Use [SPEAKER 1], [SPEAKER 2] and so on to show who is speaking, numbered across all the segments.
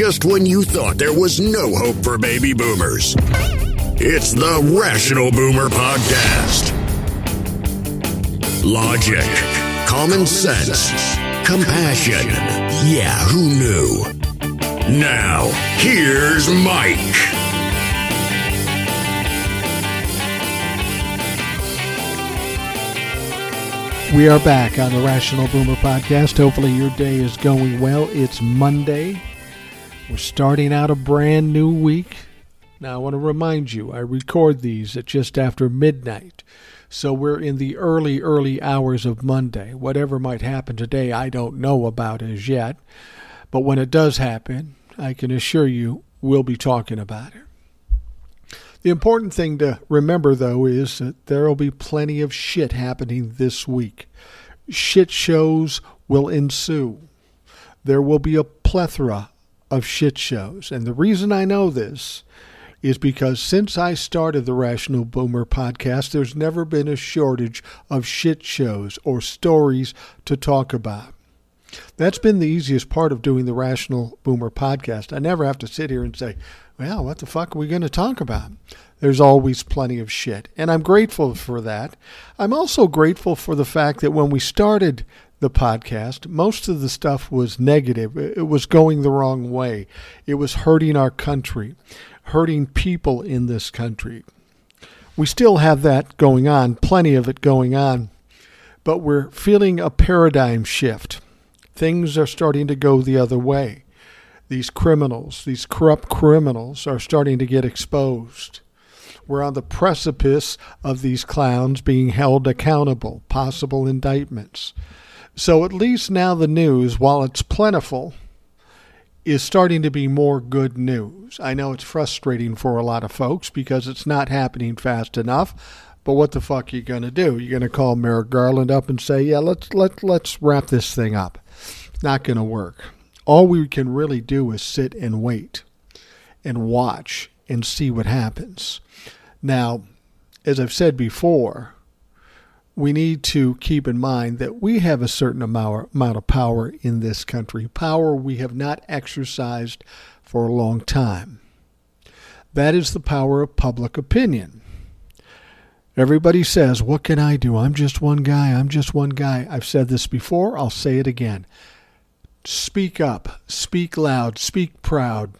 [SPEAKER 1] just when you thought there was no hope for baby boomers. It's the Rational Boomer Podcast. Logic, common sense, compassion. Yeah, who knew? Now, here's Mike.
[SPEAKER 2] We are back on the Rational Boomer podcast. Hopefully, your day is going well. It's Monday. We're starting out a brand new week. Now, I want to remind you, I record these at just after midnight. So we're in the early, early hours of Monday. Whatever might happen today, I don't know about as yet. But when it does happen, I can assure you we'll be talking about it. The important thing to remember, though, is that there will be plenty of shit happening this week. Shit shows will ensue. There will be a plethora of shit shows. And the reason I know this is because since I started the Rational Boomer podcast, there's never been a shortage of shit shows or stories to talk about. That's been the easiest part of doing the Rational Boomer podcast. I never have to sit here and say, well, what the fuck are we going to talk about? There's always plenty of shit. And I'm grateful for that. I'm also grateful for the fact that when we started the podcast, most of the stuff was negative. It was going the wrong way. It was hurting our country, hurting people in this country. We still have that going on, plenty of it going on, but we're feeling a paradigm shift. Things are starting to go the other way these criminals, these corrupt criminals, are starting to get exposed. We're on the precipice of these clowns being held accountable, possible indictments. So at least now the news, while it's plentiful, is starting to be more good news. I know it's frustrating for a lot of folks because it's not happening fast enough. But what the fuck are you going to do? You're going to call Merrick Garland up and say, "Yeah, let's let let's wrap this thing up." Not going to work all we can really do is sit and wait and watch and see what happens. Now, as I've said before, we need to keep in mind that we have a certain amount of power in this country, power we have not exercised for a long time. That is the power of public opinion. Everybody says, What can I do? I'm just one guy. I'm just one guy. I've said this before. I'll say it again. Speak up, speak loud, speak proud,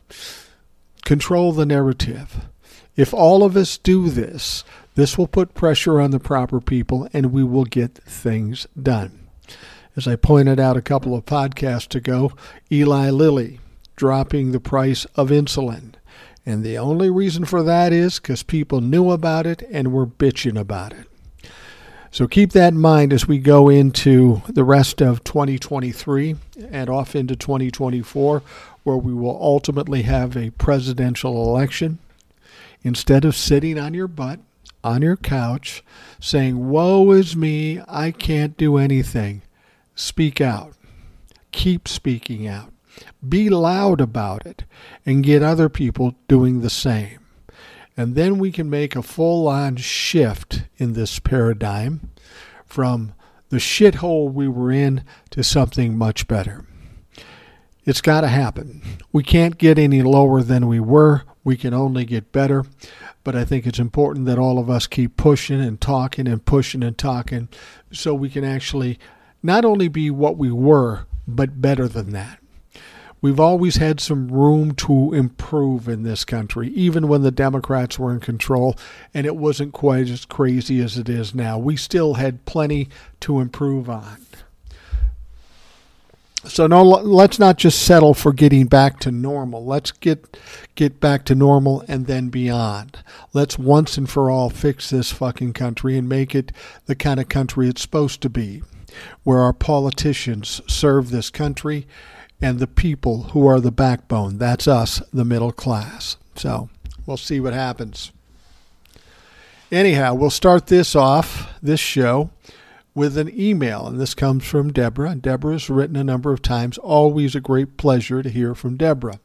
[SPEAKER 2] control the narrative. If all of us do this, this will put pressure on the proper people and we will get things done. As I pointed out a couple of podcasts ago, Eli Lilly dropping the price of insulin. And the only reason for that is because people knew about it and were bitching about it. So keep that in mind as we go into the rest of 2023 and off into 2024, where we will ultimately have a presidential election. Instead of sitting on your butt, on your couch, saying, Woe is me, I can't do anything, speak out. Keep speaking out. Be loud about it and get other people doing the same. And then we can make a full on shift in this paradigm from the shithole we were in to something much better. It's got to happen. We can't get any lower than we were. We can only get better. But I think it's important that all of us keep pushing and talking and pushing and talking so we can actually not only be what we were, but better than that. We've always had some room to improve in this country, even when the Democrats were in control and it wasn't quite as crazy as it is now. We still had plenty to improve on. So no, let's not just settle for getting back to normal. Let's get get back to normal and then beyond. Let's once and for all fix this fucking country and make it the kind of country it's supposed to be, where our politicians serve this country and the people who are the backbone. That's us, the middle class. So we'll see what happens. Anyhow, we'll start this off, this show, with an email. And this comes from Deborah. Deborah Deborah's written a number of times. Always a great pleasure to hear from Deborah.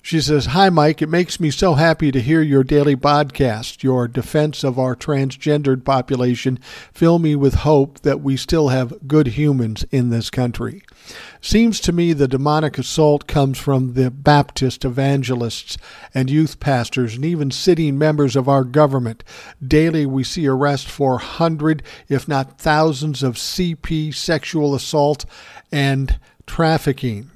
[SPEAKER 2] She says, Hi, Mike. It makes me so happy to hear your daily podcast. Your defense of our transgendered population fill me with hope that we still have good humans in this country. Seems to me the demonic assault comes from the Baptist evangelists and youth pastors and even sitting members of our government. Daily we see arrests for hundred, if not thousands, of CP sexual assault and trafficking.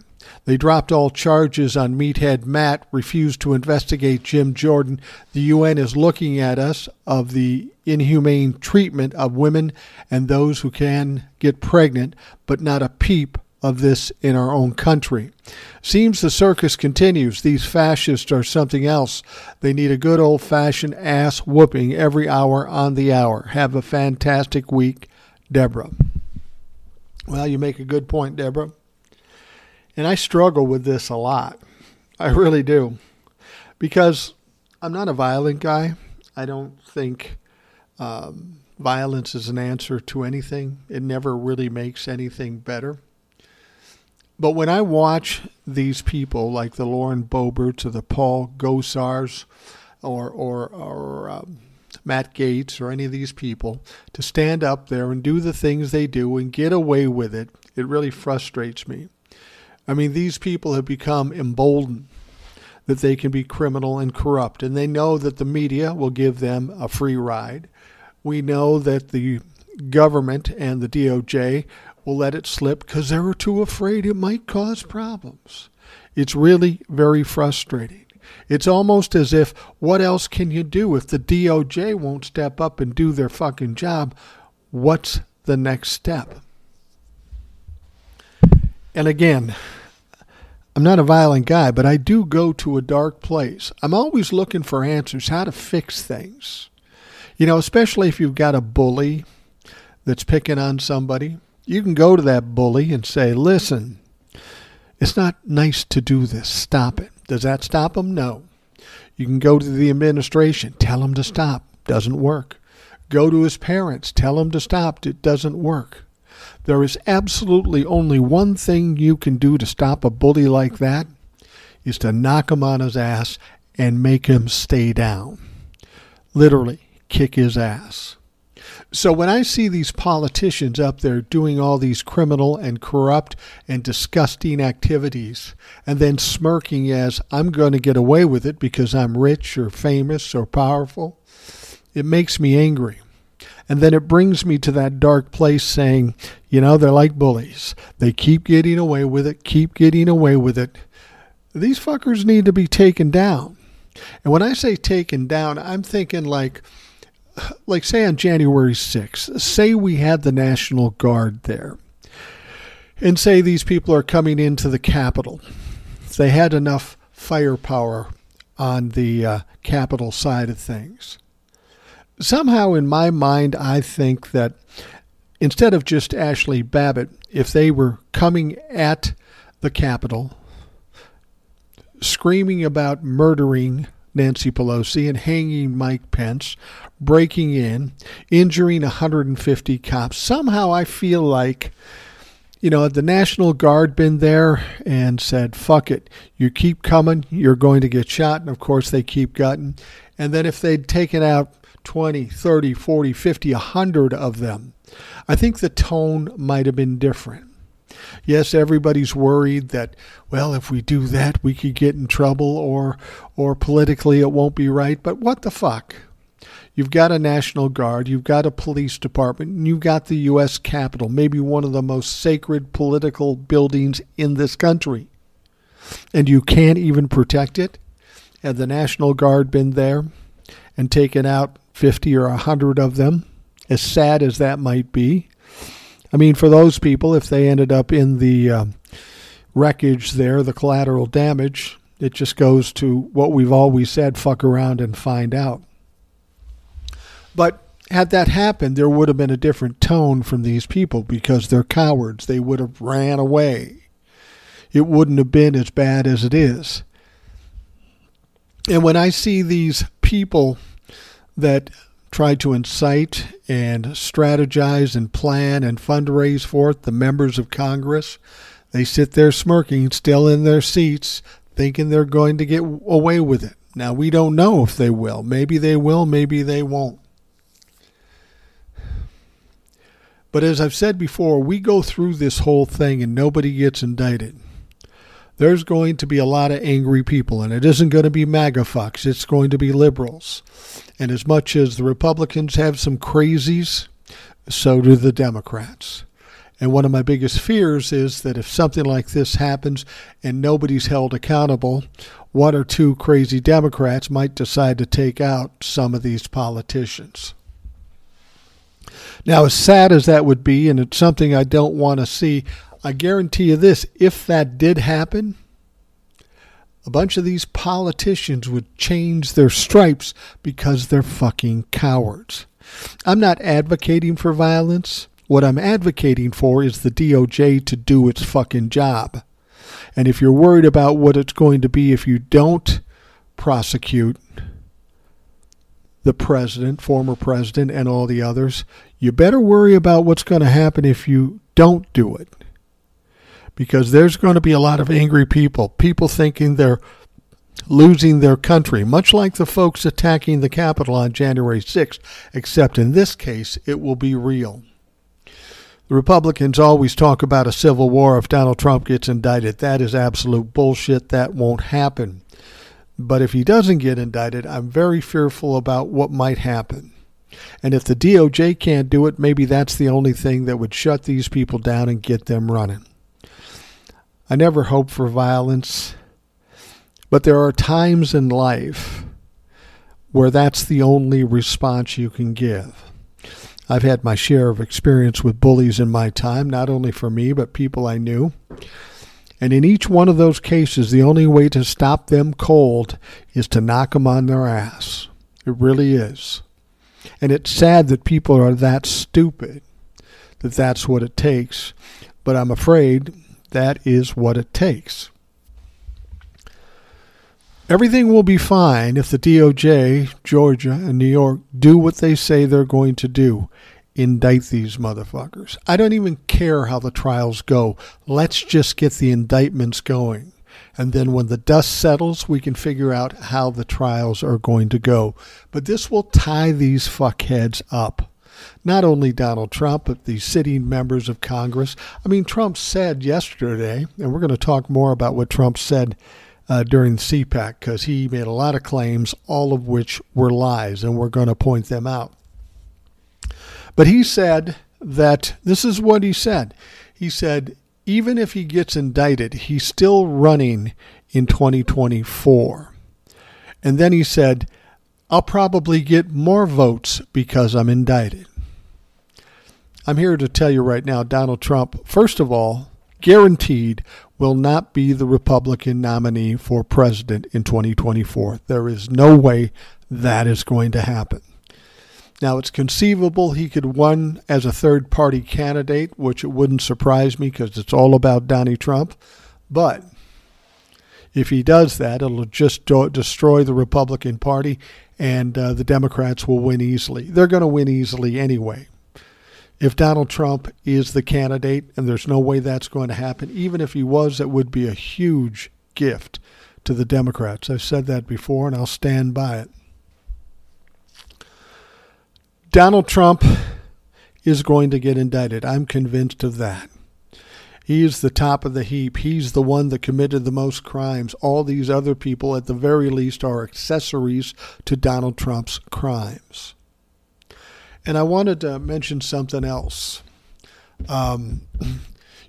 [SPEAKER 2] They dropped all charges on Meathead Matt, refused to investigate Jim Jordan. The UN is looking at us of the inhumane treatment of women and those who can get pregnant, but not a peep of this in our own country. Seems the circus continues. These fascists are something else. They need a good old fashioned ass whooping every hour on the hour. Have a fantastic week, Deborah. Well, you make a good point, Deborah. And I struggle with this a lot. I really do. Because I'm not a violent guy. I don't think um, violence is an answer to anything, it never really makes anything better. But when I watch these people like the Lauren Boeberts or the Paul Gosars or, or, or um, Matt Gaetz or any of these people to stand up there and do the things they do and get away with it, it really frustrates me. I mean, these people have become emboldened that they can be criminal and corrupt, and they know that the media will give them a free ride. We know that the government and the DOJ will let it slip because they're too afraid it might cause problems. It's really very frustrating. It's almost as if, what else can you do if the DOJ won't step up and do their fucking job? What's the next step? And again, I'm not a violent guy, but I do go to a dark place. I'm always looking for answers, how to fix things. You know, especially if you've got a bully that's picking on somebody, you can go to that bully and say, listen, it's not nice to do this. Stop it. Does that stop them? No. You can go to the administration, tell him to stop. Doesn't work. Go to his parents, tell him to stop. It doesn't work. There is absolutely only one thing you can do to stop a bully like that is to knock him on his ass and make him stay down. Literally, kick his ass. So when I see these politicians up there doing all these criminal and corrupt and disgusting activities and then smirking as I'm going to get away with it because I'm rich or famous or powerful, it makes me angry. And then it brings me to that dark place saying, you know, they're like bullies. They keep getting away with it, keep getting away with it. These fuckers need to be taken down. And when I say taken down, I'm thinking like, like say on January 6th, say we had the National Guard there, and say these people are coming into the Capitol. They had enough firepower on the uh, Capitol side of things somehow in my mind, I think that instead of just Ashley Babbitt, if they were coming at the Capitol, screaming about murdering Nancy Pelosi and hanging Mike Pence, breaking in, injuring 150 cops, somehow I feel like you know, the National Guard been there and said, fuck it, you keep coming, you're going to get shot. And of course, they keep gutting. And then if they'd taken out 20, 30, 40, 50, 100 of them, I think the tone might have been different. Yes, everybody's worried that, well, if we do that, we could get in trouble or, or politically it won't be right. But what the fuck? You've got a National Guard, you've got a police department, and you've got the U.S. Capitol, maybe one of the most sacred political buildings in this country. And you can't even protect it? Had the National Guard been there and taken out 50 or 100 of them, as sad as that might be. I mean, for those people, if they ended up in the uh, wreckage there, the collateral damage, it just goes to what we've always said fuck around and find out. But had that happened, there would have been a different tone from these people because they're cowards. They would have ran away. It wouldn't have been as bad as it is. And when I see these people that try to incite and strategize and plan and fundraise for it, the members of Congress, they sit there smirking, still in their seats, thinking they're going to get away with it. Now, we don't know if they will. Maybe they will, maybe they won't. But as I've said before, we go through this whole thing and nobody gets indicted. There's going to be a lot of angry people, and it isn't going to be MAGA fucks. It's going to be liberals. And as much as the Republicans have some crazies, so do the Democrats. And one of my biggest fears is that if something like this happens and nobody's held accountable, one or two crazy Democrats might decide to take out some of these politicians. Now, as sad as that would be, and it's something I don't want to see, I guarantee you this if that did happen, a bunch of these politicians would change their stripes because they're fucking cowards. I'm not advocating for violence. What I'm advocating for is the DOJ to do its fucking job. And if you're worried about what it's going to be if you don't prosecute the president, former president, and all the others, you better worry about what's going to happen if you don't do it. Because there's going to be a lot of angry people, people thinking they're losing their country, much like the folks attacking the Capitol on January 6th, except in this case, it will be real. The Republicans always talk about a civil war if Donald Trump gets indicted. That is absolute bullshit. That won't happen. But if he doesn't get indicted, I'm very fearful about what might happen. And if the DOJ can't do it, maybe that's the only thing that would shut these people down and get them running. I never hope for violence. But there are times in life where that's the only response you can give. I've had my share of experience with bullies in my time, not only for me, but people I knew. And in each one of those cases, the only way to stop them cold is to knock them on their ass. It really is. And it's sad that people are that stupid that that's what it takes. But I'm afraid that is what it takes. Everything will be fine if the DOJ, Georgia, and New York do what they say they're going to do indict these motherfuckers. I don't even care how the trials go. Let's just get the indictments going. And then when the dust settles, we can figure out how the trials are going to go. But this will tie these fuckheads up. Not only Donald Trump, but the sitting members of Congress. I mean, Trump said yesterday, and we're going to talk more about what Trump said uh, during CPAC because he made a lot of claims, all of which were lies, and we're going to point them out. But he said that this is what he said. He said, even if he gets indicted, he's still running in 2024. And then he said, I'll probably get more votes because I'm indicted. I'm here to tell you right now, Donald Trump, first of all, guaranteed will not be the Republican nominee for president in 2024. There is no way that is going to happen. Now, it's conceivable he could run as a third party candidate, which it wouldn't surprise me because it's all about Donnie Trump. But if he does that, it'll just do- destroy the Republican Party and uh, the Democrats will win easily. They're going to win easily anyway if Donald Trump is the candidate, and there's no way that's going to happen, even if he was, that would be a huge gift to the Democrats. I've said that before, and I'll stand by it. Donald Trump is going to get indicted. I'm convinced of that. He's the top of the heap. He's the one that committed the most crimes. All these other people, at the very least, are accessories to Donald Trump's crimes. And I wanted to mention something else. Um,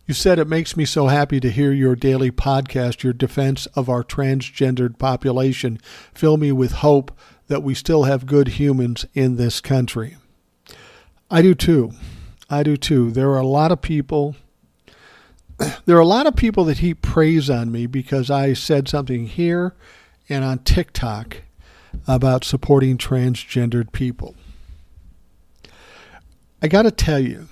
[SPEAKER 2] you said it makes me so happy to hear your daily podcast, your defense of our transgendered population, fill me with hope that we still have good humans in this country. I do too. I do too. There are a lot of people. There are a lot of people that heap praise on me because I said something here and on TikTok about supporting transgendered people. I got to tell you,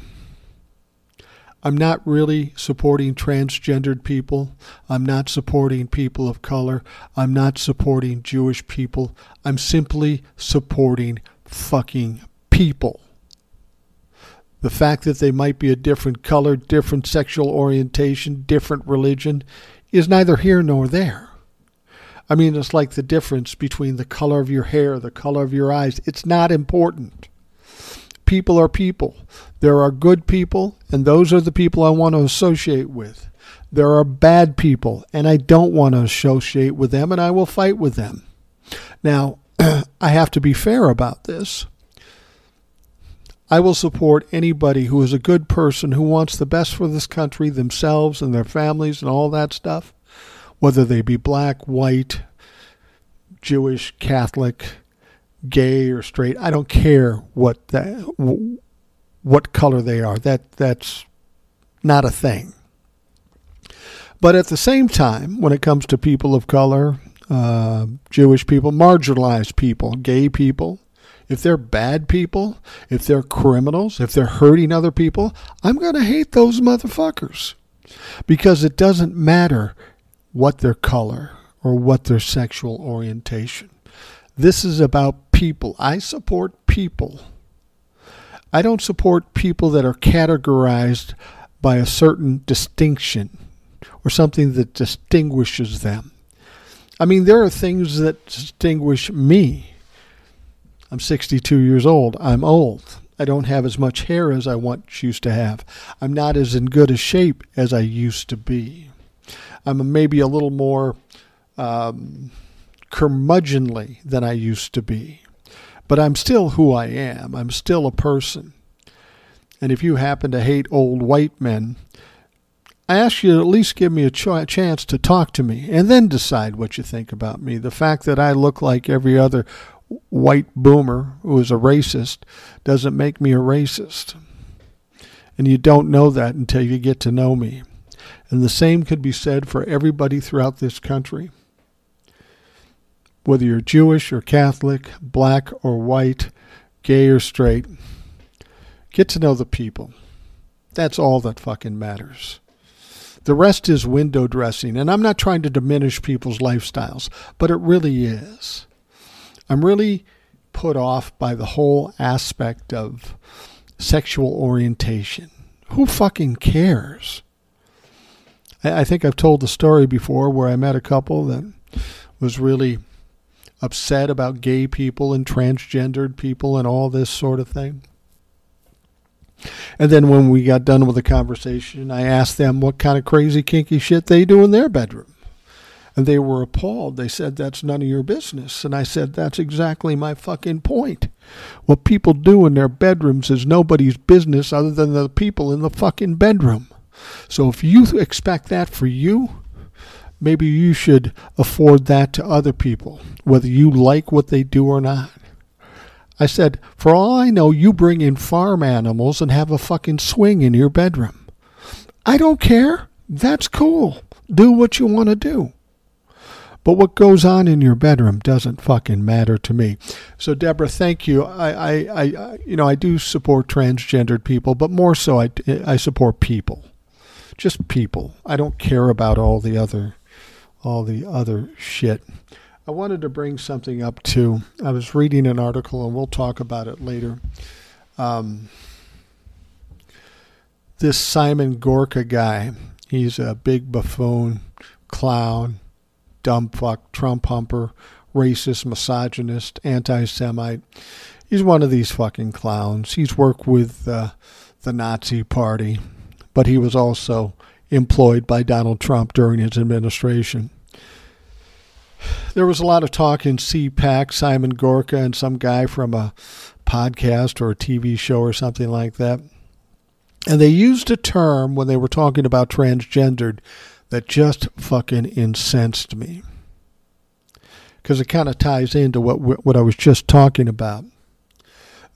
[SPEAKER 2] I'm not really supporting transgendered people. I'm not supporting people of color. I'm not supporting Jewish people. I'm simply supporting fucking people. The fact that they might be a different color, different sexual orientation, different religion is neither here nor there. I mean, it's like the difference between the color of your hair, the color of your eyes. It's not important people are people. There are good people, and those are the people I want to associate with. There are bad people, and I don't want to associate with them, and I will fight with them. Now, I have to be fair about this. I will support anybody who is a good person who wants the best for this country, themselves and their families, and all that stuff, whether they be black, white, Jewish, Catholic, gay or straight. I don't care what that, what color they are. That that's not a thing. But at the same time, when it comes to people of color, uh, Jewish people, marginalized people, gay people, if they're bad people, if they're criminals, if they're hurting other people, I'm going to hate those motherfuckers. Because it doesn't matter what their color or what their sexual orientation. This is about people. I support people. I don't support people that are categorized by a certain distinction or something that distinguishes them. I mean, there are things that distinguish me. I'm 62 years old. I'm old. I don't have as much hair as I once used to have. I'm not as in good a shape as I used to be. I'm maybe a little more um, curmudgeonly than I used to be. But I'm still who I am. I'm still a person. And if you happen to hate old white men, I ask you to at least give me a ch- chance to talk to me and then decide what you think about me. The fact that I look like every other white boomer who is a racist doesn't make me a racist. And you don't know that until you get to know me. And the same could be said for everybody throughout this country whether you're Jewish or Catholic, black or white, gay or straight. Get to know the people. That's all that fucking matters. The rest is window dressing, and I'm not trying to diminish people's lifestyles, but it really is. I'm really put off by the whole aspect of sexual orientation. Who fucking cares? I think I've told the story before where I met a couple that was really upset about gay people and transgendered people and all this sort of thing. And then when we got done with the conversation, I asked them what kind of crazy kinky shit they do in their bedroom. And they were appalled. They said, That's none of your business. And I said, That's exactly my fucking point. What people do in their bedrooms is nobody's business other than the people in the fucking bedroom. So if you expect that for you, maybe you should afford that to other people, whether you like what they do or not. I said, for all I know, you bring in farm animals and have a fucking swing in your bedroom. I don't care. That's cool. Do what you want to do. But what goes on in your bedroom doesn't fucking matter to me. So, Deborah, thank you. I, I, I you know, I do support transgendered people, but more so, I, I support people, just people. I don't care about all the other all the other shit. I wanted to bring something up too. I was reading an article, and we'll talk about it later. Um, this Simon Gorka guy, he's a big buffoon, clown, dumb fuck, Trump humper, racist, misogynist, anti Semite. He's one of these fucking clowns. He's worked with uh, the Nazi Party, but he was also employed by Donald Trump during his administration. There was a lot of talk in CPAC, Simon Gorka, and some guy from a podcast or a TV show or something like that. And they used a term when they were talking about transgendered that just fucking incensed me. Because it kind of ties into what, what I was just talking about.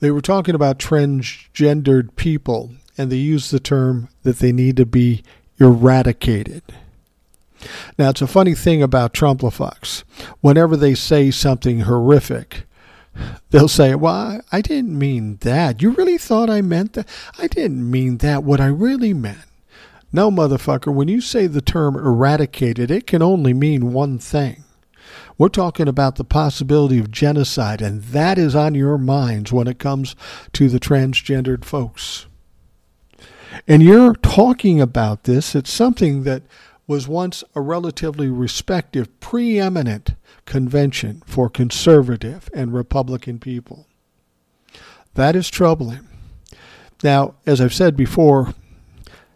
[SPEAKER 2] They were talking about transgendered people, and they used the term that they need to be eradicated. Now, it's a funny thing about Trumplafucks. Whenever they say something horrific, they'll say, Well, I didn't mean that. You really thought I meant that? I didn't mean that. What I really meant. No, motherfucker, when you say the term eradicated, it can only mean one thing. We're talking about the possibility of genocide, and that is on your minds when it comes to the transgendered folks and you're talking about this, it's something that was once a relatively respected, preeminent convention for conservative and Republican people. That is troubling. Now, as I've said before,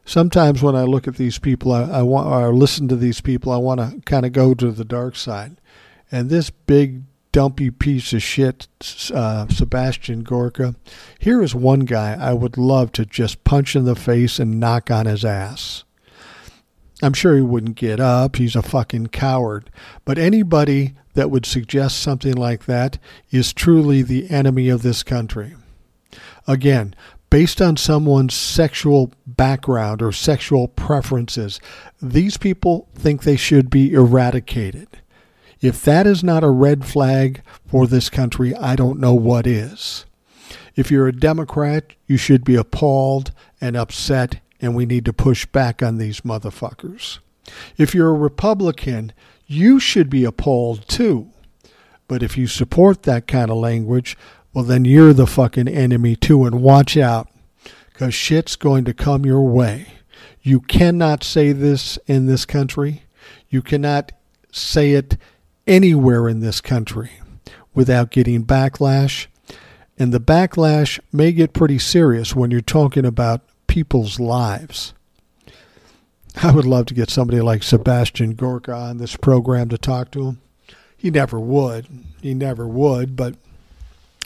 [SPEAKER 2] sometimes when I look at these people, I, I want or listen to these people, I want to kind of go to the dark side. And this big dumpy piece of shit, uh, Sebastian Gorka, here is one guy I would love to just punch in the face and knock on his ass. I'm sure he wouldn't get up. He's a fucking coward. But anybody that would suggest something like that is truly the enemy of this country. Again, based on someone's sexual background or sexual preferences, these people think they should be eradicated. If that is not a red flag for this country, I don't know what is. If you're a Democrat, you should be appalled and upset, and we need to push back on these motherfuckers. If you're a Republican, you should be appalled too. But if you support that kind of language, well, then you're the fucking enemy too, and watch out, because shit's going to come your way. You cannot say this in this country. You cannot say it anywhere in this country without getting backlash. And the backlash may get pretty serious when you're talking about people's lives. I would love to get somebody like Sebastian Gorka on this program to talk to him. He never would. He never would, but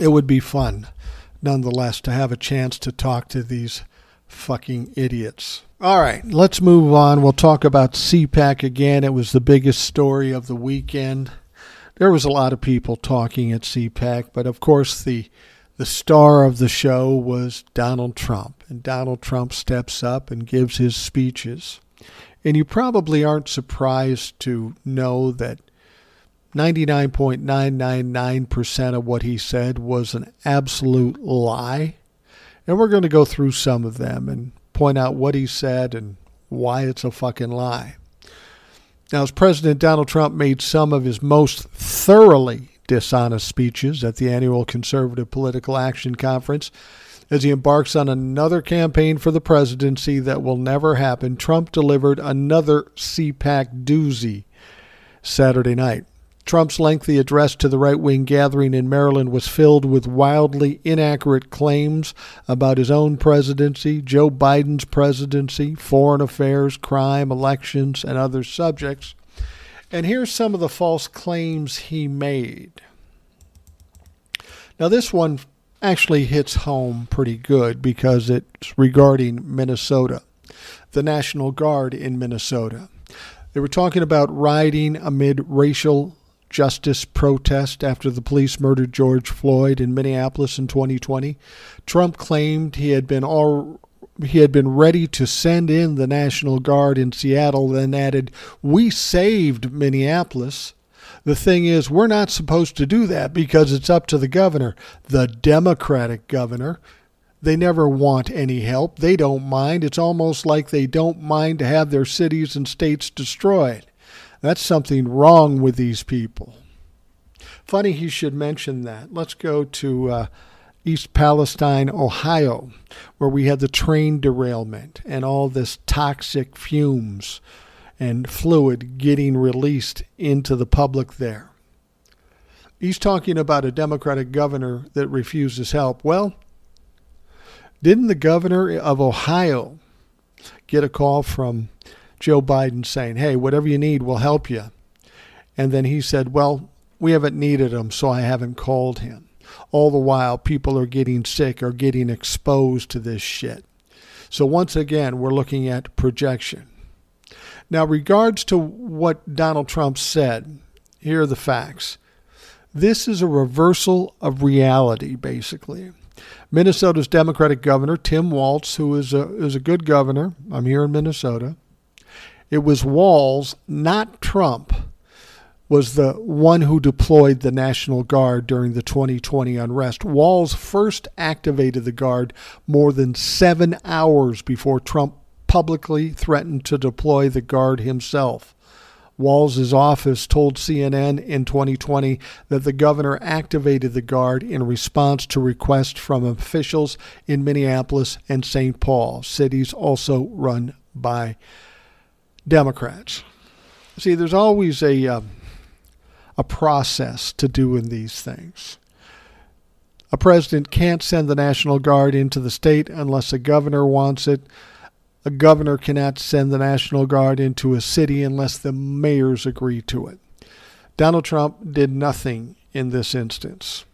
[SPEAKER 2] it would be fun, nonetheless, to have a chance to talk to these fucking idiots. All right, let's move on. We'll talk about CPAC again. It was the biggest story of the weekend. There was a lot of people talking at CPAC, but of course the the star of the show was Donald Trump, and Donald Trump steps up and gives his speeches. And you probably aren't surprised to know that 99.999% of what he said was an absolute lie. And we're going to go through some of them and point out what he said and why it's a fucking lie. Now, as President Donald Trump made some of his most thoroughly dishonest speeches at the annual Conservative Political Action Conference, as he embarks on another campaign for the presidency that will never happen, Trump delivered another CPAC doozy Saturday night. Trump's lengthy address to the right wing gathering in Maryland was filled with wildly inaccurate claims about his own presidency, Joe Biden's presidency, foreign affairs, crime, elections, and other subjects. And here's some of the false claims he made. Now, this one actually hits home pretty good because it's regarding Minnesota, the National Guard in Minnesota. They were talking about riding amid racial justice protest after the police murdered George Floyd in Minneapolis in 2020. Trump claimed he had been all he had been ready to send in the National Guard in Seattle, then added, We saved Minneapolis. The thing is, we're not supposed to do that because it's up to the governor, the Democratic governor. They never want any help. They don't mind. It's almost like they don't mind to have their cities and states destroyed. That's something wrong with these people. Funny he should mention that. Let's go to uh, East Palestine, Ohio, where we had the train derailment and all this toxic fumes and fluid getting released into the public there. He's talking about a Democratic governor that refuses help. Well, didn't the governor of Ohio get a call from Joe Biden saying, hey, whatever you need, we'll help you. And then he said, well, we haven't needed him, so I haven't called him. All the while, people are getting sick or getting exposed to this shit. So, once again, we're looking at projection. Now, regards to what Donald Trump said, here are the facts. This is a reversal of reality, basically. Minnesota's Democratic governor, Tim Walz, who is a, is a good governor, I'm here in Minnesota, it was Walz, not Trump, was the one who deployed the National Guard during the 2020 unrest. Walz first activated the Guard more than seven hours before Trump publicly threatened to deploy the Guard himself. Walz's office told CNN in 2020 that the governor activated the Guard in response to requests from officials in Minneapolis and St. Paul, cities also run by Democrats. See, there's always a uh, a process to doing these things. A president can't send the National Guard into the state unless a governor wants it. A governor cannot send the National Guard into a city unless the mayors agree to it. Donald Trump did nothing in this instance.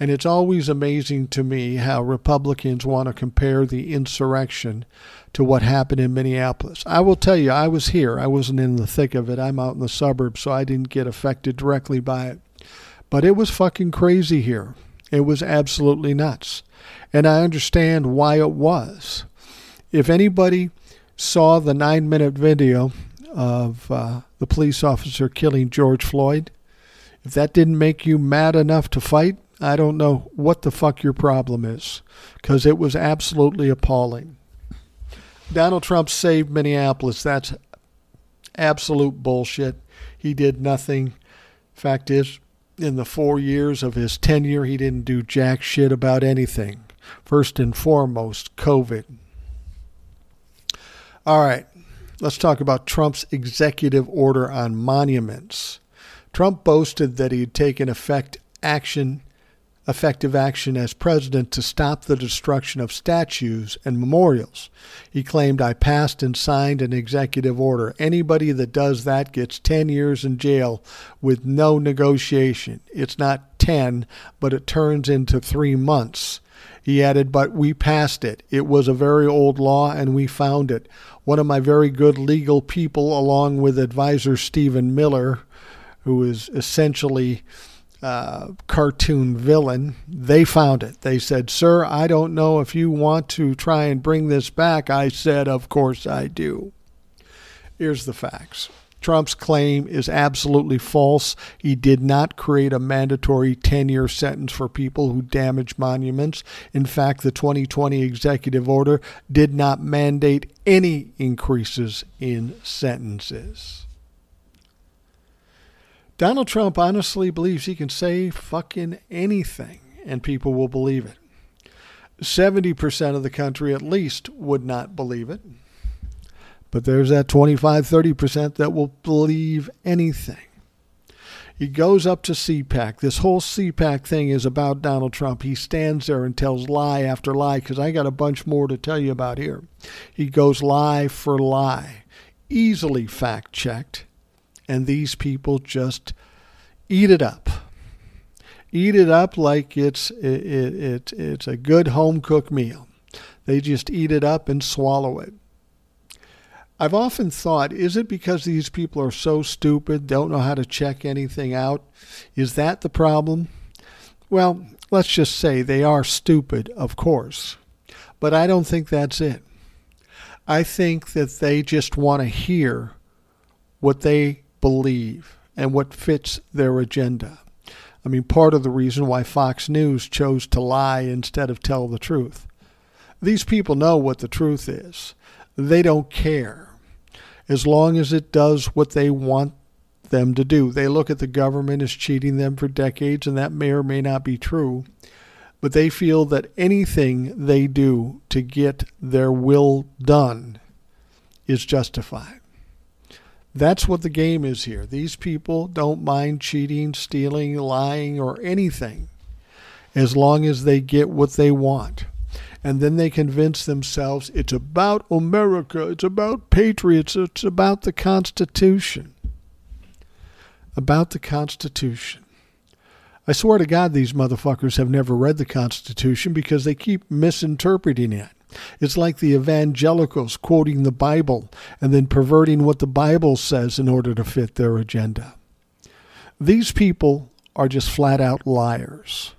[SPEAKER 2] And it's always amazing to me how Republicans want to compare the insurrection to what happened in Minneapolis. I will tell you, I was here. I wasn't in the thick of it. I'm out in the suburbs, so I didn't get affected directly by it. But it was fucking crazy here. It was absolutely nuts. And I understand why it was. If anybody saw the nine minute video of uh, the police officer killing George Floyd, if that didn't make you mad enough to fight, I don't know what the fuck your problem is because it was absolutely appalling. Donald Trump saved Minneapolis. That's absolute bullshit. He did nothing. Fact is, in the four years of his tenure, he didn't do jack shit about anything. First and foremost, COVID. All right, let's talk about Trump's executive order on monuments. Trump boasted that he had taken effect action effective action as president to stop the destruction of statues and memorials. He claimed, I passed and signed an executive order. Anybody that does that gets 10 years in jail with no negotiation. It's not 10, but it turns into three months. He added, but we passed it. It was a very old law and we found it. One of my very good legal people, along with advisor Stephen Miller, who is essentially uh, cartoon villain. They found it. They said, Sir, I don't know if you want to try and bring this back. I said, Of course I do. Here's the facts. Trump's claim is absolutely false. He did not create a mandatory 10 year sentence for people who damage monuments. In fact, the 2020 executive order did not mandate any increases in sentences. Donald Trump honestly believes he can say fucking anything and people will believe it. 70% of the country at least would not believe it. But there's that 25, 30% that will believe anything. He goes up to CPAC. This whole CPAC thing is about Donald Trump. He stands there and tells lie after lie because I got a bunch more to tell you about here. He goes lie for lie, easily fact checked and these people just eat it up. Eat it up like it's it, it, it's a good home cooked meal. They just eat it up and swallow it. I've often thought, is it because these people are so stupid, don't know how to check anything out? Is that the problem? Well, let's just say they are stupid, of course. But I don't think that's it. I think that they just want to hear what they believe and what fits their agenda. I mean, part of the reason why Fox News chose to lie instead of tell the truth. These people know what the truth is. They don't care. As long as it does what they want them to do. They look at the government as cheating them for decades, and that may or may not be true. But they feel that anything they do to get their will done is justified. That's what the game is here. These people don't mind cheating, stealing, lying, or anything as long as they get what they want. And then they convince themselves it's about America, it's about patriots, it's about the Constitution. About the Constitution. I swear to God, these motherfuckers have never read the Constitution because they keep misinterpreting it. It's like the evangelicals quoting the Bible and then perverting what the Bible says in order to fit their agenda. These people are just flat out liars.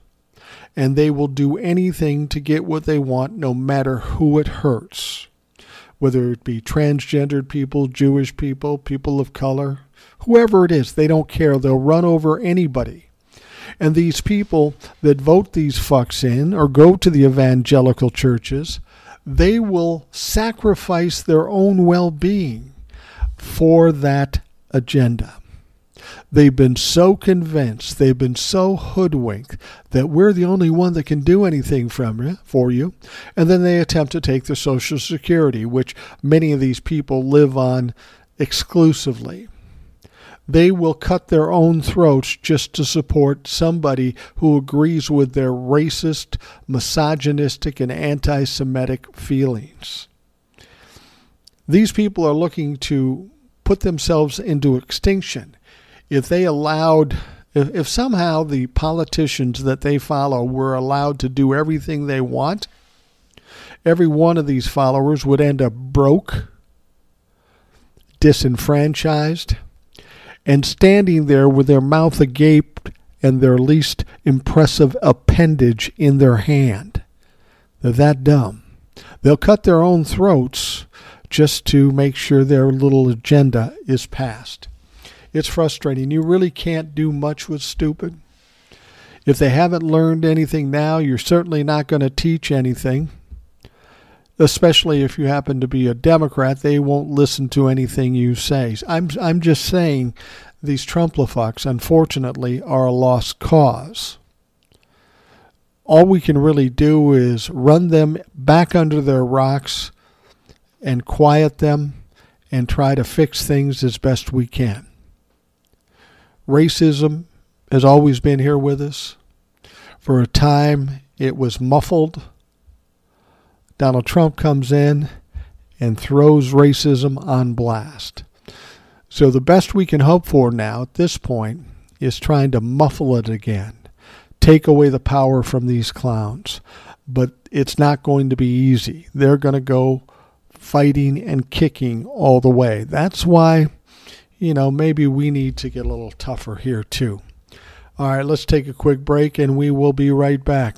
[SPEAKER 2] And they will do anything to get what they want, no matter who it hurts. Whether it be transgendered people, Jewish people, people of color, whoever it is, they don't care. They'll run over anybody. And these people that vote these fucks in or go to the evangelical churches they will sacrifice their own well being for that agenda. They've been so convinced, they've been so hoodwinked that we're the only one that can do anything from you, for you. And then they attempt to take their Social Security, which many of these people live on exclusively. They will cut their own throats just to support somebody who agrees with their racist, misogynistic, and anti Semitic feelings. These people are looking to put themselves into extinction. If they allowed, if, if somehow the politicians that they follow were allowed to do everything they want, every one of these followers would end up broke, disenfranchised, and standing there with their mouth agape and their least impressive appendage in their hand. They're that dumb. They'll cut their own throats just to make sure their little agenda is passed. It's frustrating. You really can't do much with stupid. If they haven't learned anything now, you're certainly not going to teach anything. Especially if you happen to be a Democrat, they won't listen to anything you say. I'm I'm just saying these Trumplafucks, unfortunately, are a lost cause. All we can really do is run them back under their rocks and quiet them and try to fix things as best we can. Racism has always been here with us. For a time, it was muffled. Donald Trump comes in and throws racism on blast. So, the best we can hope for now at this point is trying to muffle it again, take away the power from these clowns. But it's not going to be easy. They're going to go fighting and kicking all the way. That's why, you know, maybe we need to get a little tougher here too. All right, let's take a quick break and we will be right back.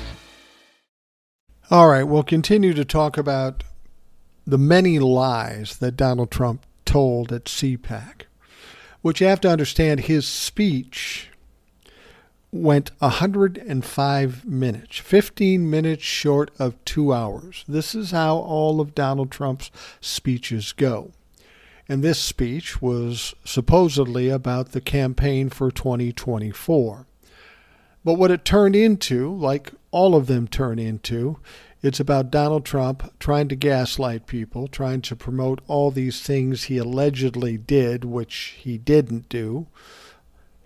[SPEAKER 2] All right, we'll continue to talk about the many lies that Donald Trump told at CPAC, which you have to understand his speech went 105 minutes, 15 minutes short of two hours. This is how all of Donald Trump's speeches go. And this speech was supposedly about the campaign for 2024. But what it turned into, like all of them turn into, it's about Donald Trump trying to gaslight people, trying to promote all these things he allegedly did, which he didn't do,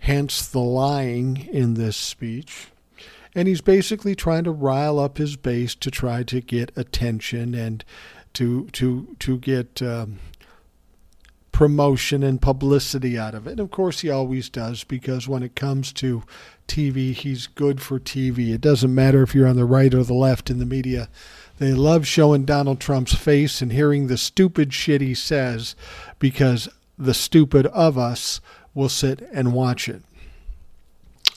[SPEAKER 2] hence the lying in this speech. And he's basically trying to rile up his base to try to get attention and to to to get um, promotion and publicity out of it. And of course, he always does because when it comes to TV, he's good for TV. It doesn't matter if you're on the right or the left in the media. They love showing Donald Trump's face and hearing the stupid shit he says because the stupid of us will sit and watch it.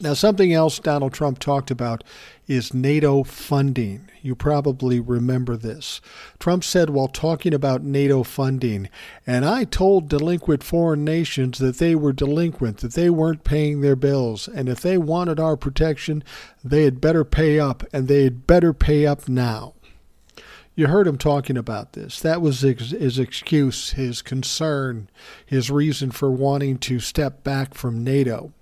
[SPEAKER 2] Now, something else Donald Trump talked about is NATO funding. You probably remember this. Trump said while talking about NATO funding, and I told delinquent foreign nations that they were delinquent, that they weren't paying their bills, and if they wanted our protection, they had better pay up, and they had better pay up now. You heard him talking about this. That was his excuse, his concern, his reason for wanting to step back from NATO.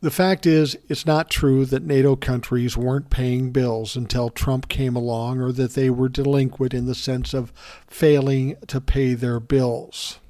[SPEAKER 2] The fact is, it's not true that NATO countries weren't paying bills until Trump came along or that they were delinquent in the sense of failing to pay their bills.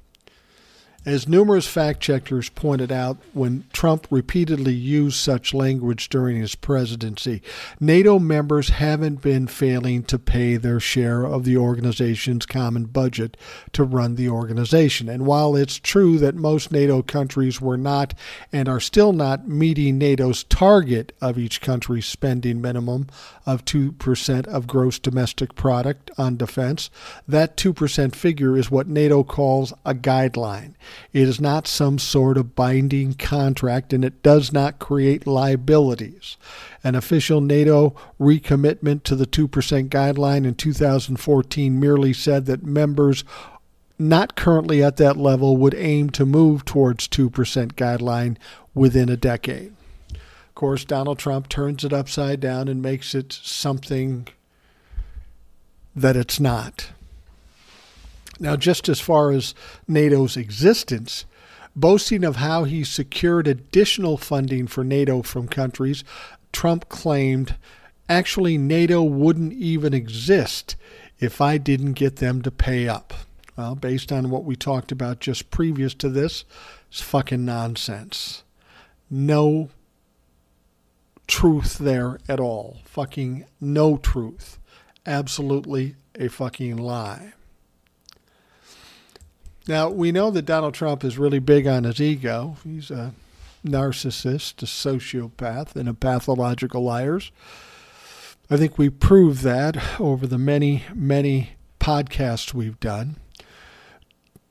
[SPEAKER 2] As numerous fact checkers pointed out when Trump repeatedly used such language during his presidency, NATO members haven't been failing to pay their share of the organization's common budget to run the organization. And while it's true that most NATO countries were not and are still not meeting NATO's target of each country's spending minimum of 2% of gross domestic product on defense, that 2% figure is what NATO calls a guideline. It is not some sort of binding contract and it does not create liabilities. An official NATO recommitment to the 2% guideline in 2014 merely said that members not currently at that level, would aim to move towards 2% guideline within a decade. Of course, Donald Trump turns it upside down and makes it something that it's not. Now, just as far as NATO's existence, boasting of how he secured additional funding for NATO from countries, Trump claimed actually NATO wouldn't even exist if I didn't get them to pay up. Well, based on what we talked about just previous to this, it's fucking nonsense. No truth there at all. Fucking no truth. Absolutely a fucking lie. Now, we know that Donald Trump is really big on his ego. He's a narcissist, a sociopath, and a pathological liar. I think we proved that over the many, many podcasts we've done.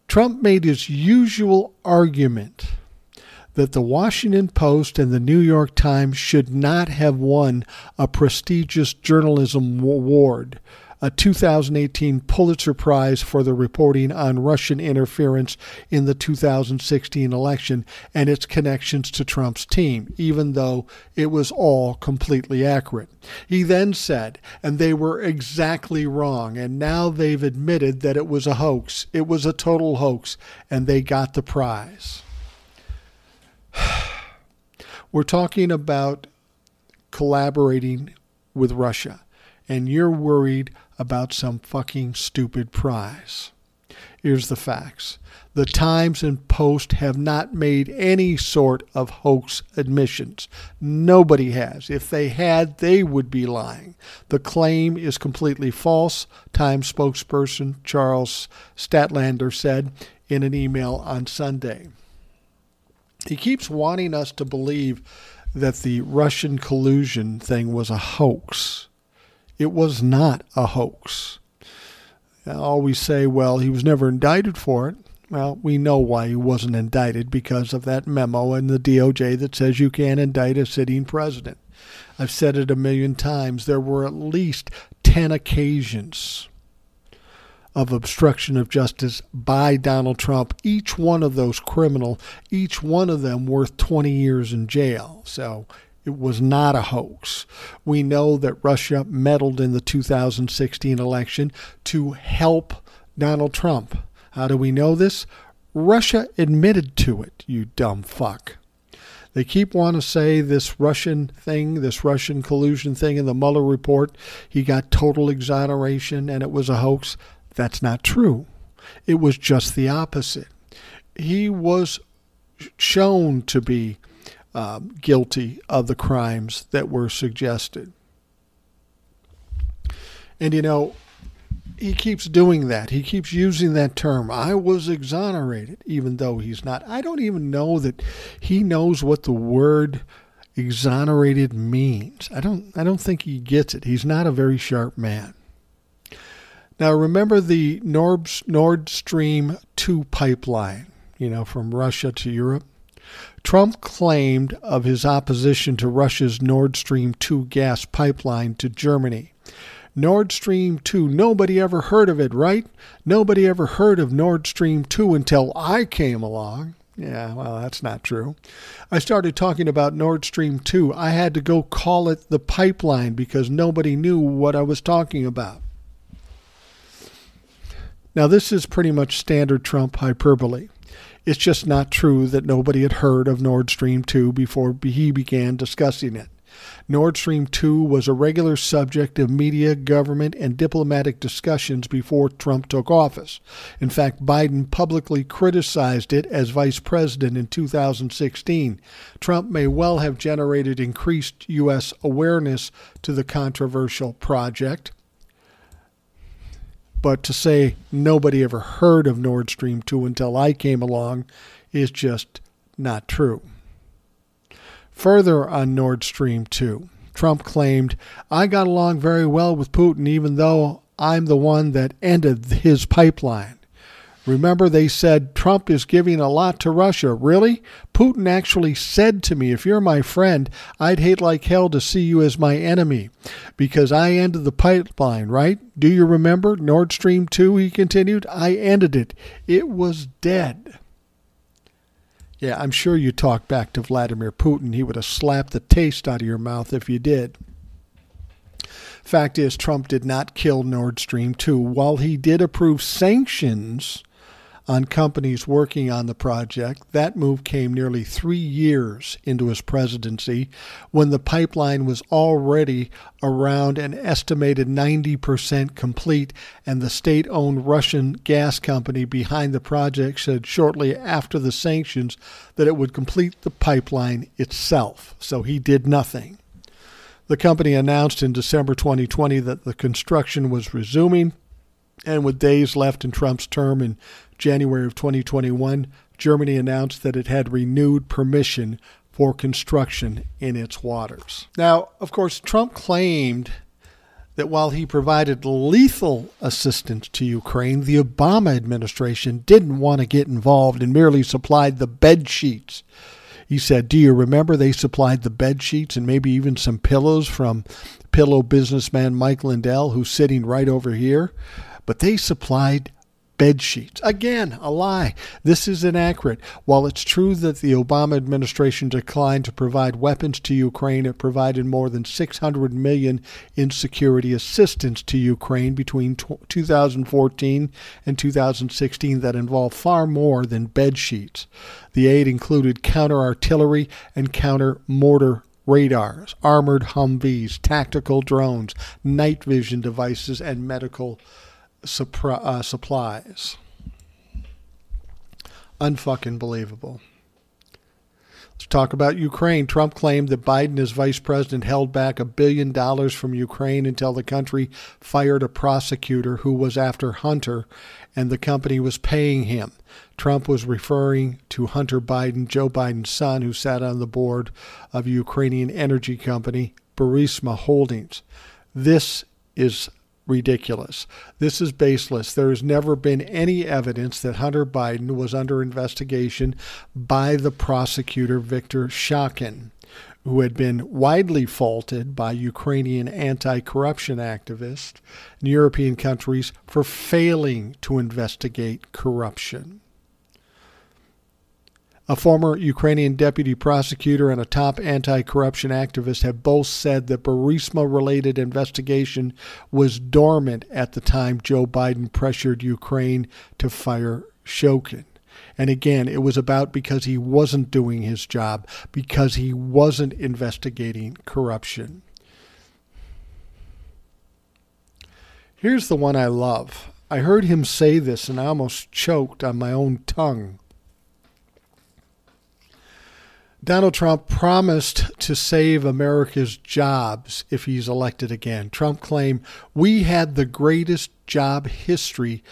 [SPEAKER 2] Trump made his usual argument that the Washington Post and the New York Times should not have won a prestigious journalism award, a 2018 Pulitzer Prize for the reporting on Russian interference in the 2016 election and its connections to Trump's team, even though it was all completely accurate. He then said, and they were exactly wrong, and now they've admitted that it was a hoax. It was a total hoax, and they got the prize. We're talking about collaborating with Russia, and you're worried about some fucking stupid prize. Here's the facts. The Times and Post have not made any sort of hoax admissions. Nobody has. If they had, they would be lying. The claim is completely false, Times spokesperson Charles Stadtlander said in an email on Sunday. He keeps wanting us to believe that the Russian collusion thing was a hoax. It was not a hoax. I always say, well, he was never indicted for it. Well, we know why he wasn't indicted because of that memo in the DOJ that says you can't indict a sitting president. I've said it a million times. There were at least 10 occasions of obstruction of justice by Donald Trump. Each one of those criminal, each one of them worth 20 years in jail. So it was not a hoax. We know that Russia meddled in the 2016 election to help Donald Trump. How do we know this? Russia admitted to it, you dumb fuck. They keep wanting to say this Russian thing, this Russian collusion thing in the Mueller report, he got total exoneration and it was a hoax. That's not true. It was just the opposite. He was shown to be um, guilty of the crimes that were suggested. And you know, he keeps doing that. He keeps using that term. I was exonerated, even though he's not. I don't even know that he knows what the word exonerated means. I don't. I don't think he gets it. He's not a very sharp man. Now remember the Nord, Nord Stream 2 pipeline, you know, from Russia to Europe. Trump claimed of his opposition to Russia's Nord Stream 2 gas pipeline to Germany. Nord Stream 2, nobody ever heard of it, right? Nobody ever heard of Nord Stream 2 until I came along. Yeah, well, that's not true. I started talking about Nord Stream 2. I had to go call it the pipeline because nobody knew what I was talking about. Now, this is pretty much standard Trump hyperbole. It's just not true that nobody had heard of Nord Stream 2 before he began discussing it. Nord Stream 2 was a regular subject of media, government, and diplomatic discussions before Trump took office. In fact, Biden publicly criticized it as vice president in 2016. Trump may well have generated increased U.S. awareness to the controversial project. But to say nobody ever heard of Nord Stream 2 until I came along is just not true. Further on Nord Stream 2, Trump claimed, I got along very well with Putin even though I'm the one that ended his pipeline. Remember, they said Trump is giving a lot to Russia. Really? Putin actually said to me, if you're my friend, I'd hate like hell to see you as my enemy because I ended the pipeline, right? Do you remember? Nord Stream 2, he continued. I ended it. It was dead. Yeah, I'm sure you talked back to Vladimir Putin. He would have slapped the taste out of your mouth if you did. Fact is, Trump did not kill Nord Stream 2. While he did approve sanctions on companies working on the project. That move came nearly three years into his presidency when the pipeline was already around an estimated 90% complete, and the state owned Russian gas company behind the project said shortly after the sanctions that it would complete the pipeline itself. So he did nothing. The company announced in December 2020 that the construction was resuming. And with days left in Trump's term in January of 2021, Germany announced that it had renewed permission for construction in its waters. Now, of course, Trump claimed that while he provided lethal assistance to Ukraine, the Obama administration didn't want to get involved and merely supplied the bed sheets. He said, Do you remember they supplied the bed sheets and maybe even some pillows from pillow businessman Mike Lindell, who's sitting right over here? But they supplied bed sheets. Again, a lie. This is inaccurate. While it's true that the Obama administration declined to provide weapons to Ukraine, it provided more than 600 million in security assistance to Ukraine between 2014 and 2016 that involved far more than bed sheets. The aid included counter artillery and counter mortar radars, armored Humvees, tactical drones, night vision devices, and medical supri- uh, supplies. Unfucking believable. Let's talk about Ukraine. Trump claimed that Biden, as vice president, held back a billion dollars from Ukraine until the country fired a prosecutor who was after Hunter and the company was paying him. Trump was referring to Hunter Biden, Joe Biden's son, who sat on the board of Ukrainian energy company Burisma Holdings. This is ridiculous. This is baseless. There has never been any evidence that Hunter Biden was under investigation by the prosecutor Viktor Shokin, who had been widely faulted by Ukrainian anti corruption activists in European countries for failing to investigate corruption. A former Ukrainian deputy prosecutor and a top anti corruption activist have both said that Burisma related investigation was dormant at the time Joe Biden pressured Ukraine to fire Shokin. And again, it was about because he wasn't doing his job, because he wasn't investigating corruption. Here's the one I love. I heard him say this and I almost choked on my own tongue. Donald Trump promised to save America's jobs if he's elected again. Trump claimed we had the greatest job history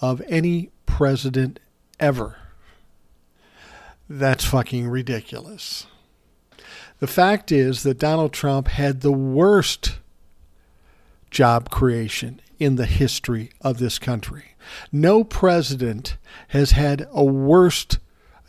[SPEAKER 2] of any president ever. That's fucking ridiculous. The fact is that Donald Trump had the worst job creation in the history of this country. No president has had a worst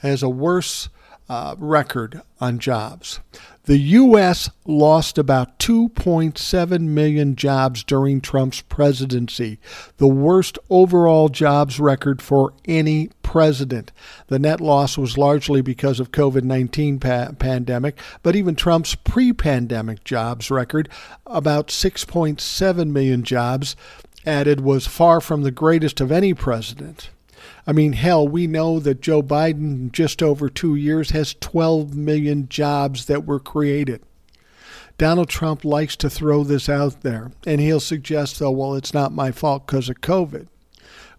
[SPEAKER 2] has a worse uh, record on jobs. The U.S. lost about 2.7 million jobs during Trump's presidency, the worst overall jobs record for any president. The net loss was largely because of COVID-19 pa- pandemic, but even Trump's pre-pandemic jobs record, about 6.7 million jobs added, was far from the greatest of any president. I mean, hell, we know that Joe Biden, just over two years, has 12 million jobs that were created. Donald Trump likes to throw this out there, and he'll suggest, though, well, it's not my fault because of COVID.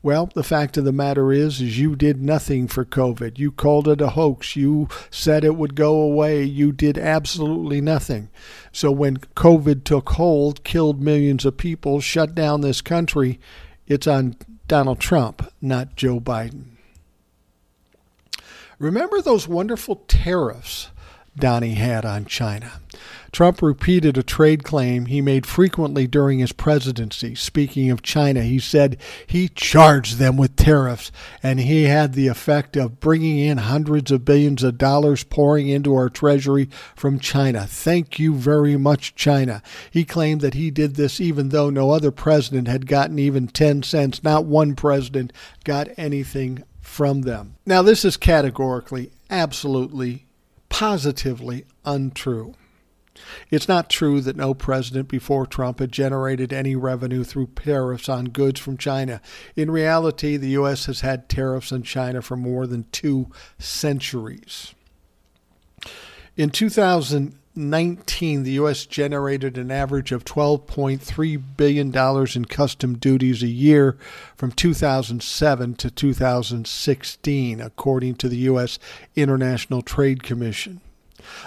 [SPEAKER 2] Well, the fact of the matter is, is you did nothing for COVID. You called it a hoax. You said it would go away. You did absolutely nothing. So when COVID took hold, killed millions of people, shut down this country, it's on Donald Trump, not Joe Biden. Remember those wonderful tariffs Donnie had on China. Trump repeated a trade claim he made frequently during his presidency. Speaking of China, he said he charged them with tariffs and he had the effect of bringing in hundreds of billions of dollars pouring into our treasury from China. Thank you very much, China. He claimed that he did this even though no other president had gotten even 10 cents. Not one president got anything from them. Now, this is categorically, absolutely, positively untrue. It's not true that no president before Trump had generated any revenue through tariffs on goods from China. In reality, the U.S. has had tariffs on China for more than two centuries. In 2019, the U.S. generated an average of $12.3 billion in custom duties a year from 2007 to 2016, according to the U.S. International Trade Commission.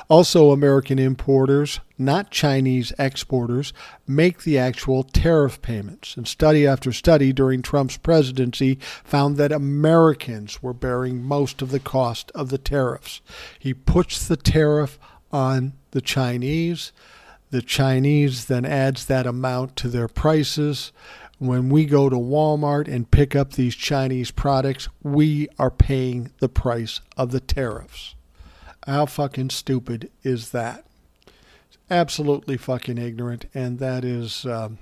[SPEAKER 2] Also, American importers, not Chinese exporters, make the actual tariff payments. And study after study during Trump's presidency found that Americans were bearing most of the cost of the tariffs. He puts the tariff on the Chinese. The Chinese then adds that amount to their prices. When we go to Walmart and pick up these Chinese products, we are paying the price of the tariffs. How fucking stupid is that? Absolutely fucking ignorant, and that is um,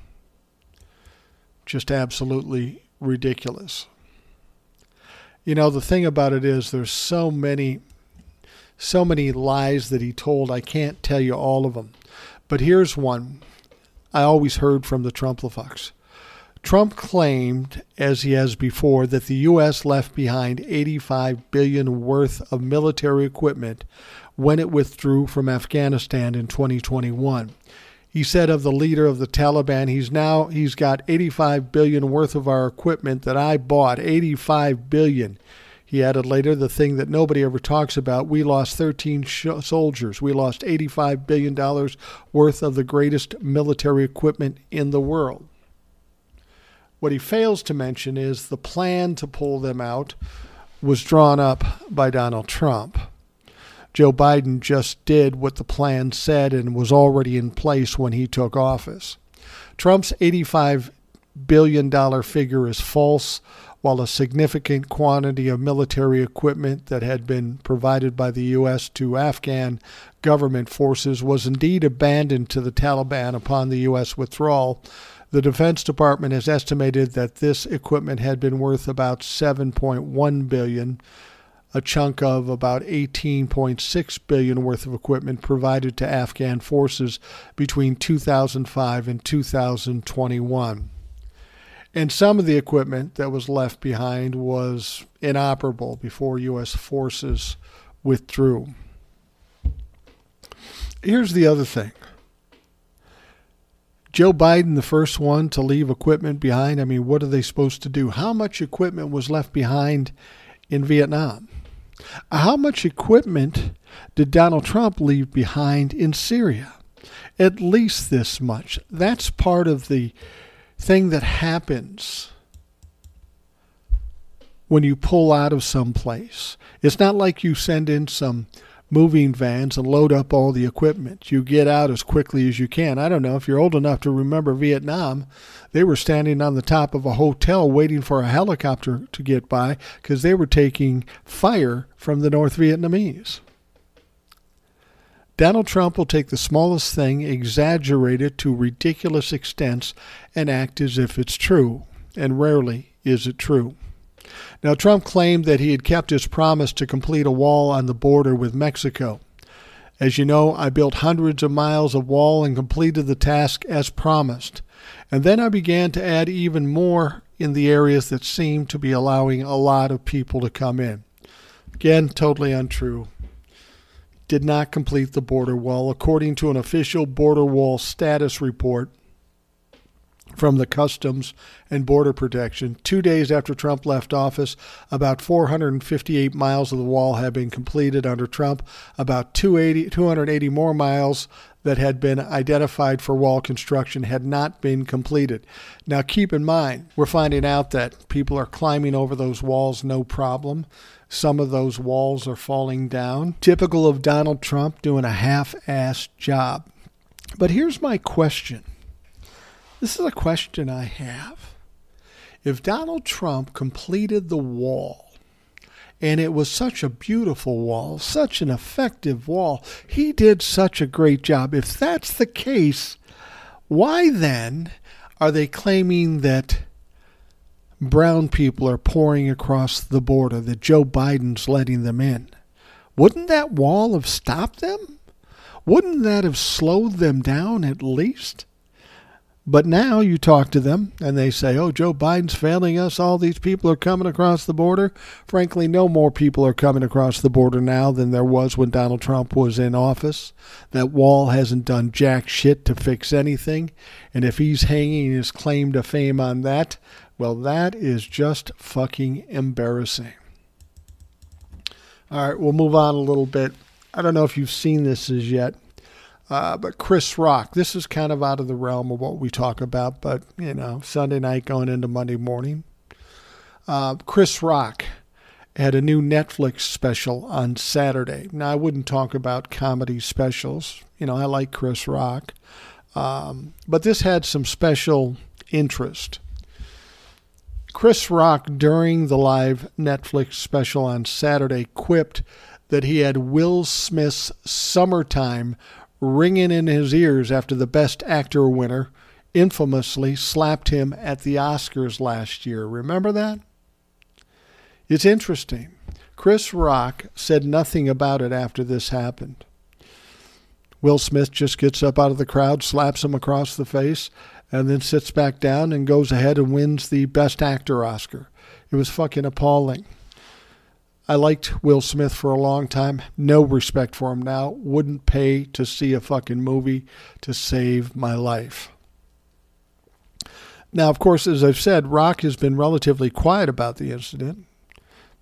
[SPEAKER 2] just absolutely ridiculous. You know, the thing about it is there's so many so many lies that he told. I can't tell you all of them. But here's one I always heard from the Trumplifox. Trump claimed, as he has before, that the U.S. left behind 85 billion worth of military equipment when it withdrew from Afghanistan in 2021. He said of the leader of the Taliban, he's now he's got 85 billion worth of our equipment that I bought. 85 billion. He added later the thing that nobody ever talks about we lost 13 sh- soldiers. We lost $85 billion worth of the greatest military equipment in the world. What he fails to mention is the plan to pull them out was drawn up by Donald Trump. Joe Biden just did what the plan said and was already in place when he took office. Trump's $85 billion figure is false, while a significant quantity of military equipment that had been provided by the U.S. to Afghan government forces was indeed abandoned to the Taliban upon the U.S. withdrawal the Defense Department has estimated that this equipment had been worth about 7.1 billion, a chunk of about 18.6 billion worth of equipment provided to Afghan forces between 2005 and 2021. And some of the equipment that was left behind was inoperable before U.S. forces withdrew. Here's the other thing Joe Biden, the first one to leave equipment behind. I mean, what are they supposed to do? How much equipment was left behind in Vietnam? How much equipment did Donald Trump leave behind in Syria? At least this much. That's part of the thing that happens when you pull out of some place. It's not like you send in some moving vans and load up all the equipment. You get out as quickly as you can. I don't know if you're old enough to remember Vietnam. They were standing on the top of a hotel waiting for a helicopter to get by because they were taking fire from the North Vietnamese. Donald Trump will take the smallest thing, exaggerate it to ridiculous extents, and act as if it's true. And rarely is it true. Now, Trump claimed that he had kept his promise to complete a wall on the border with Mexico. As you know, I built hundreds of miles of wall and completed the task as promised. And then I began to add even more in the areas that seemed to be allowing a lot of people to come in. Again, totally untrue. Did not complete the border wall. According to an official border wall status report from the Customs and Border Protection. Two days after Trump left office, about 458 miles of the wall had been completed under Trump, about 280, 280 more miles that had been identified for wall construction had not been completed. Now, keep in mind, we're finding out that people are climbing over those walls no problem. Some of those walls are falling down. Typical of Donald Trump doing a half assed job. But here's my question this is a question I have. If Donald Trump completed the wall, and it was such a beautiful wall, such an effective wall, he did such a great job. If that's the case, why then are they claiming that brown people are pouring across the border, that Joe Biden's letting them in? Wouldn't that wall have stopped them? Wouldn't that have slowed them down at least? But now you talk to them and they say, oh, Joe Biden's failing us. All these people are coming across the border. Frankly, no more people are coming across the border now than there was when Donald Trump was in office. That wall hasn't done jack shit to fix anything. And if he's hanging his claim to fame on that, well, that is just fucking embarrassing. All right, we'll move on a little bit. I don't know if you've seen this as yet. Uh, but Chris Rock, this is kind of out of the realm of what we talk about, but you know, Sunday night going into Monday morning. Uh, Chris Rock had a new Netflix special on Saturday. Now, I wouldn't talk about comedy specials. You know, I like Chris Rock. Um, but this had some special interest. Chris Rock, during the live Netflix special on Saturday, quipped that he had Will Smith's Summertime ringing in his ears after the Best Actor winner infamously slapped him at the Oscars last year. Remember that? It's interesting. Chris Rock said nothing about it after this happened. Will Smith just gets up out of the crowd, slaps him across the face, and then sits back down and goes ahead and wins the Best Actor Oscar. It was fucking appalling. I liked Will Smith for a long time. No respect for him now. Wouldn't pay to see a fucking movie to save my life. Now, of course, as I've said, Rock has been relatively quiet about the incident,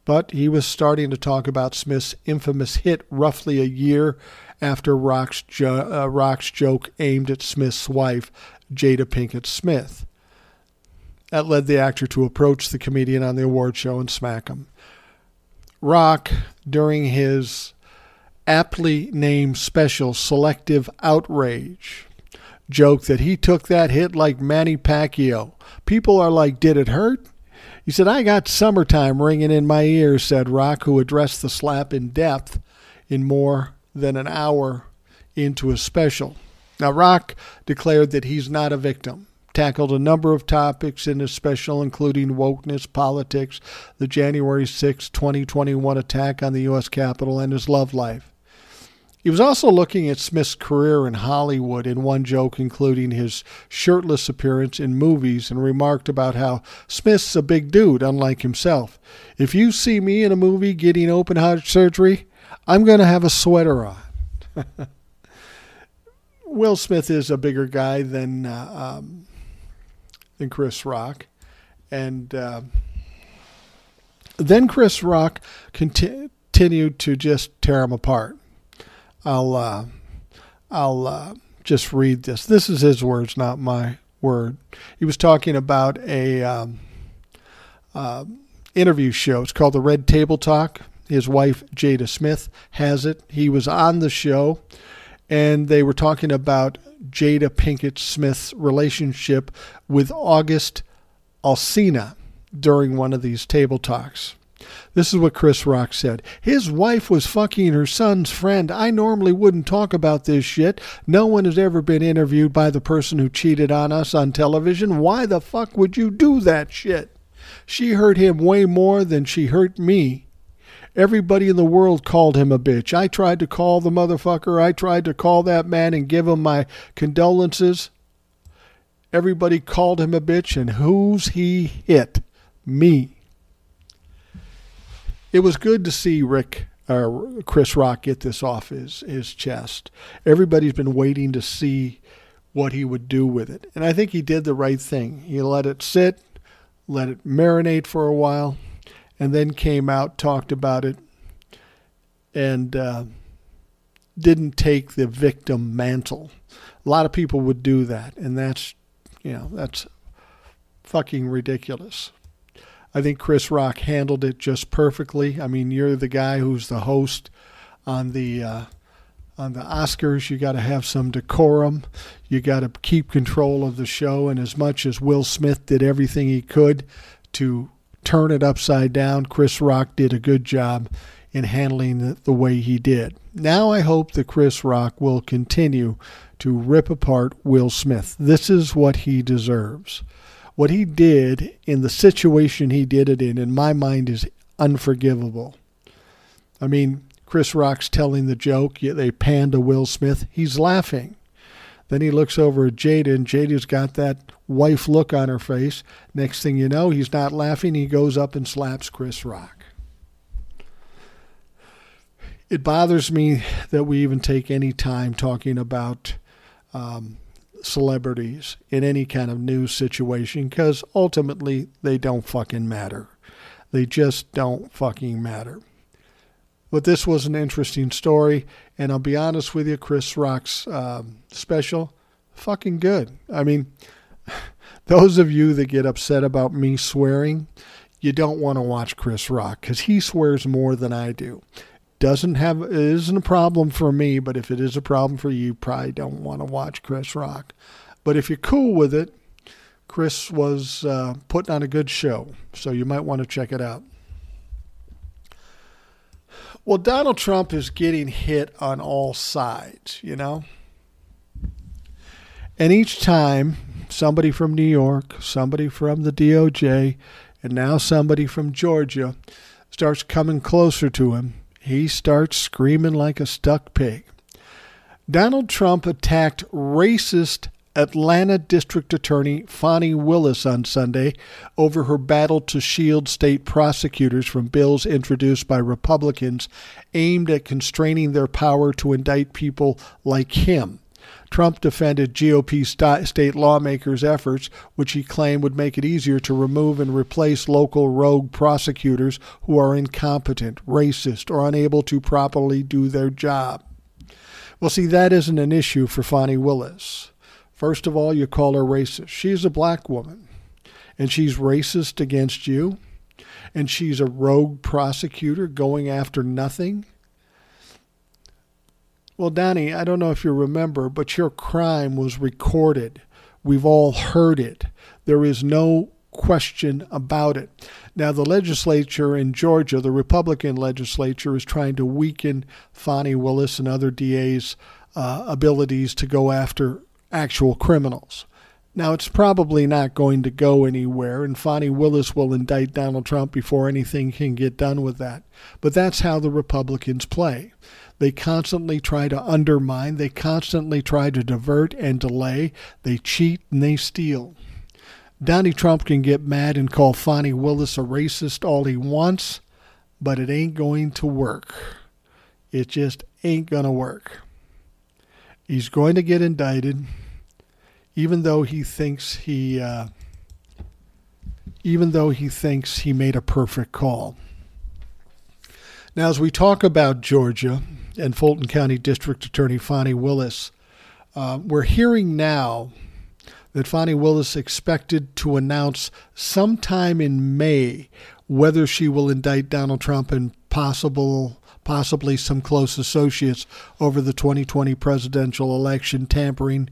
[SPEAKER 2] but he was starting to talk about Smith's infamous hit roughly a year after Rock's, jo- uh, Rock's joke aimed at Smith's wife, Jada Pinkett Smith. That led the actor to approach the comedian on the award show and smack him. Rock during his aptly named special Selective Outrage joke that he took that hit like Manny Pacquiao. People are like, Did it hurt? He said, I got summertime ringing in my ears, said Rock, who addressed the slap in depth in more than an hour into his special. Now, Rock declared that he's not a victim tackled a number of topics in his special, including wokeness, politics, the January 6, 2021 attack on the U.S. Capitol, and his love life. He was also looking at Smith's career in Hollywood in one joke, including his shirtless appearance in movies, and remarked about how Smith's a big dude, unlike himself. If you see me in a movie getting open heart surgery, I'm going to have a sweater on. Will Smith is a bigger guy than uh, um, than Chris Rock. And uh, then Chris Rock conti- continued to just tear him apart. I'll uh, I'll uh, just read this. This is his words, not my word. He was talking about a um, uh, interview show. It's called the Red Table Talk. His wife Jada Smith has it. He was on the show, and they were talking about Jada Pinkett Smith's relationship with August Alsina during one of these table talks. This is what Chris Rock said. His wife was fucking her son's friend. I normally wouldn't talk about this shit. No one has ever been interviewed by the person who cheated on us on television. Why the fuck would you do that shit? She hurt him way more than she hurt me. Everybody in the world called him a bitch. I tried to call the motherfucker. I tried to call that man and give him my condolences. Everybody called him a bitch, and who's he hit? Me. It was good to see Rick or uh, Chris Rock get this off his, his chest. Everybody's been waiting to see what he would do with it. And I think he did the right thing. He let it sit, let it marinate for a while, and then came out, talked about it, and uh, didn't take the victim mantle. A lot of people would do that, and that's, you know, that's fucking ridiculous. I think Chris Rock handled it just perfectly. I mean, you're the guy who's the host on the uh, on the Oscars. You got to have some decorum. You got to keep control of the show. And as much as Will Smith did everything he could to turn it upside down, Chris Rock did a good job in handling it the way he did. Now I hope that Chris Rock will continue to rip apart Will Smith. This is what he deserves. What he did in the situation he did it in, in my mind, is unforgivable. I mean, Chris Rock's telling the joke, yet they pan to Will Smith. He's laughing. Then he looks over at Jada, and Jada's got that wife look on her face. Next thing you know, he's not laughing. He goes up and slaps Chris Rock. It bothers me that we even take any time talking about um, celebrities in any kind of news situation because ultimately they don't fucking matter. They just don't fucking matter. But this was an interesting story, and I'll be honest with you, Chris Rock's um, special, fucking good. I mean, those of you that get upset about me swearing, you don't want to watch Chris Rock because he swears more than I do doesn't have it isn't a problem for me, but if it is a problem for you, you probably don't want to watch Chris Rock. But if you're cool with it, Chris was uh, putting on a good show, so you might want to check it out. Well, Donald Trump is getting hit on all sides, you know? And each time somebody from New York, somebody from the DOJ, and now somebody from Georgia starts coming closer to him, he starts screaming like a stuck pig. Donald Trump attacked racist Atlanta District Attorney Fani Willis on Sunday over her battle to shield state prosecutors from bills introduced by Republicans aimed at constraining their power to indict people like him. Trump defended GOP st- state lawmakers' efforts, which he claimed would make it easier to remove and replace local rogue prosecutors who are incompetent, racist, or unable to properly do their job. Well, see, that isn't an issue for Fani Willis. First of all, you call her racist. She's a black woman, and she's racist against you, and she's a rogue prosecutor going after nothing well, Donnie, I don't know if you remember, but your crime was recorded. We've all heard it. There is no question about it. Now, the legislature in Georgia, the Republican legislature, is trying to weaken Fani Willis and other DAs' uh, abilities to go after actual criminals. Now, it's probably not going to go anywhere, and Fani Willis will indict Donald Trump before anything can get done with that. But that's how the Republicans play. They constantly try to undermine, they constantly try to divert and delay, they cheat and they steal. Donnie Trump can get mad and call Fani Willis a racist all he wants, but it ain't going to work. It just ain't going to work. He's going to get indicted, even though he thinks he, uh, even though he thinks he made a perfect call. Now, as we talk about Georgia, and Fulton County District Attorney Fani Willis. Uh, we're hearing now that Fani Willis expected to announce sometime in May whether she will indict Donald Trump and possible possibly some close associates over the 2020 presidential election tampering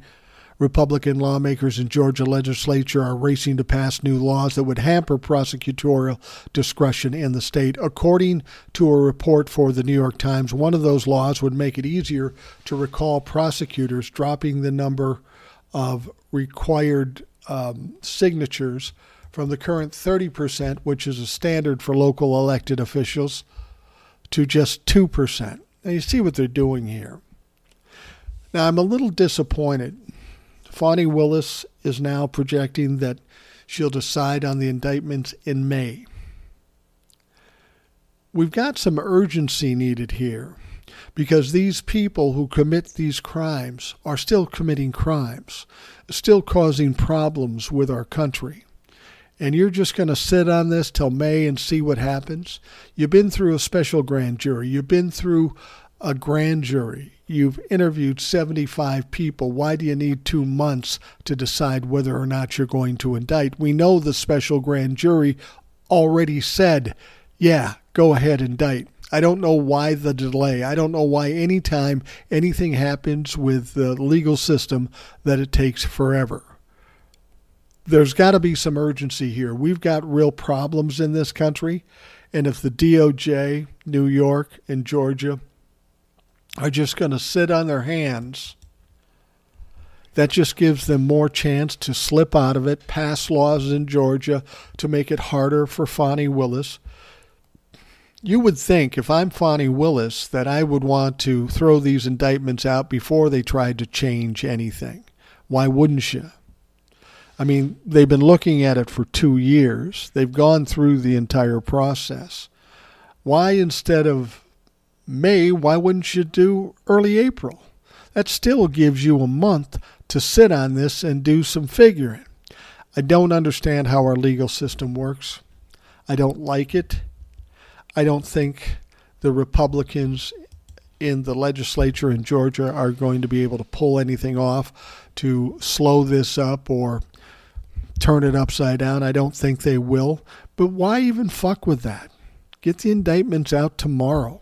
[SPEAKER 2] Republican lawmakers in Georgia legislature are racing to pass new laws that would hamper prosecutorial discretion in the state. According to a report for the New York Times, one of those laws would make it easier to recall prosecutors, dropping the number of required um, signatures from the current 30%, which is a standard for local elected officials, to just 2%. Now, you see what they're doing here. Now, I'm a little disappointed Fani Willis is now projecting that she'll decide on the indictments in May. We've got some urgency needed here. because these people who commit these crimes are still committing crimes, still causing problems with our country. And you're just going to sit on this till May and see what happens? You've been through a special grand jury. You've been through a grand jury. You've interviewed 75 people. Why do you need two months to decide whether or not you're going to indict? We know the special grand jury already said, yeah, go ahead, indict. I don't know why the delay. I don't know why anytime anything happens with the legal system that it takes forever. There's got to be some urgency here. We've got real problems in this country. And if the DOJ, New York, and Georgia are just going to sit on their hands, that just gives them more chance to slip out of it, pass laws in Georgia to make it harder for Fani Willis you would think if I'm Fani Willis that I would want to throw these indictments out before they tried to change anything. Why wouldn't you? I mean, they've been looking at it for two years. They've gone through the entire process. Why, instead of May, why wouldn't you do early April? That still gives you a month to sit on this and do some figuring. I don't understand how our legal system works. I don't like it. I don't think the Republicans in the legislature in Georgia are going to be able to pull anything off to slow this up or turn it upside down. I don't think they will. But why even fuck with that? Get the indictments out tomorrow.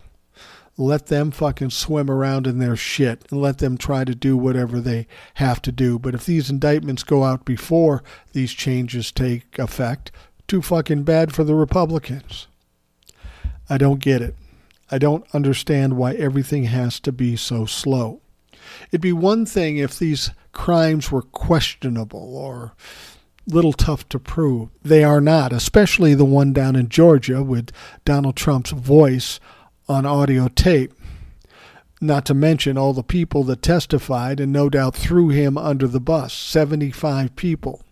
[SPEAKER 2] Let them fucking swim around in their shit and let them try to do whatever they have to do. But if these indictments go out before these changes take effect, too fucking bad for the Republicans. I don't get it. I don't understand why everything has to be so slow. It'd be one thing if these crimes were questionable or little tough to prove. They are not, especially the one down in Georgia with Donald Trump's voice on audio tape. Not to mention all the people that testified and no doubt threw him under the bus 75 people.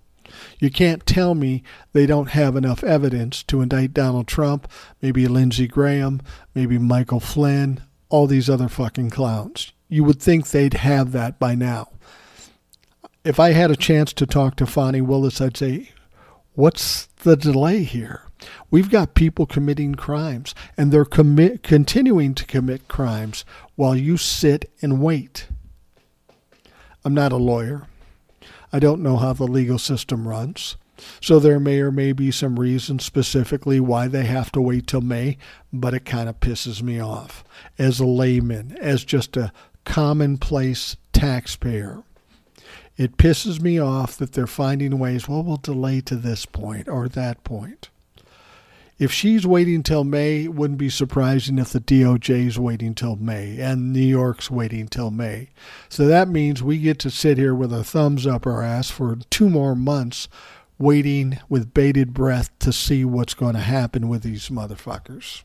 [SPEAKER 2] You can't tell me they don't have enough evidence to indict Donald Trump, maybe Lindsey Graham, maybe Michael Flynn, all these other fucking clowns. You would think they'd have that by now. If I had a chance to talk to Fani Willis, I'd say, What's the delay here? We've got people committing crimes, and they're commi- continuing to commit crimes while you sit and wait. I'm not a lawyer. I don't know how the legal system runs. So there may or may be some reason specifically why they have to wait till May, but it kind of pisses me off as a layman, as just a commonplace taxpayer. It pisses me off that they're finding ways, well, we'll delay to this point or that point. If she's waiting till May, it wouldn't be surprising if the DOJ is waiting till May and New York's waiting till May. So that means we get to sit here with our thumbs up our ass for two more months waiting with bated breath to see what's going to happen with these motherfuckers.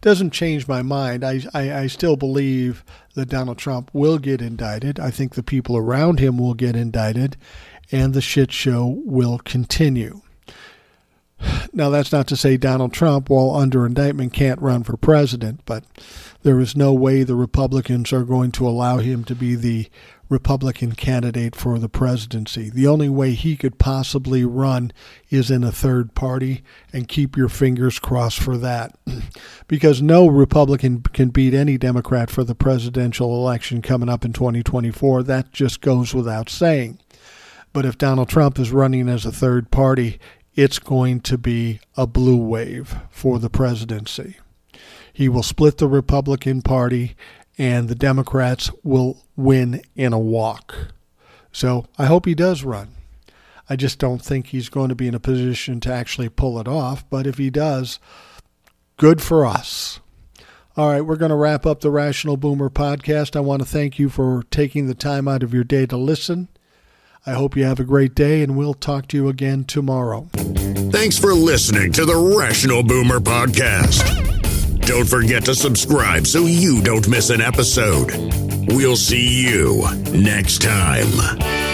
[SPEAKER 2] Doesn't change my mind. I, I, I still believe that Donald Trump will get indicted. I think the people around him will get indicted, and the shit show will continue. Now, that's not to say Donald Trump, while under indictment, can't run for president, but there is no way the Republicans are going to allow him to be the Republican candidate for the presidency. The only way he could possibly run is in a third party, and keep your fingers crossed for that. because no Republican can beat any Democrat for the presidential election coming up in 2024. That just goes without saying. But if Donald Trump is running as a third party, it's going to be a blue wave for the presidency. He will split the Republican Party, and the Democrats will win in a walk. So I hope he does run. I just don't think he's going to be in a position to actually pull it off, but if he does, good for us. All right, we're going to wrap up the Rational Boomer podcast. I want to thank you for taking the time out of your day to listen. I hope you have a great day, and we'll talk to you again tomorrow.
[SPEAKER 1] Thanks for listening to the Rational Boomer Podcast. Don't forget to subscribe so you don't miss an episode. We'll see you next time.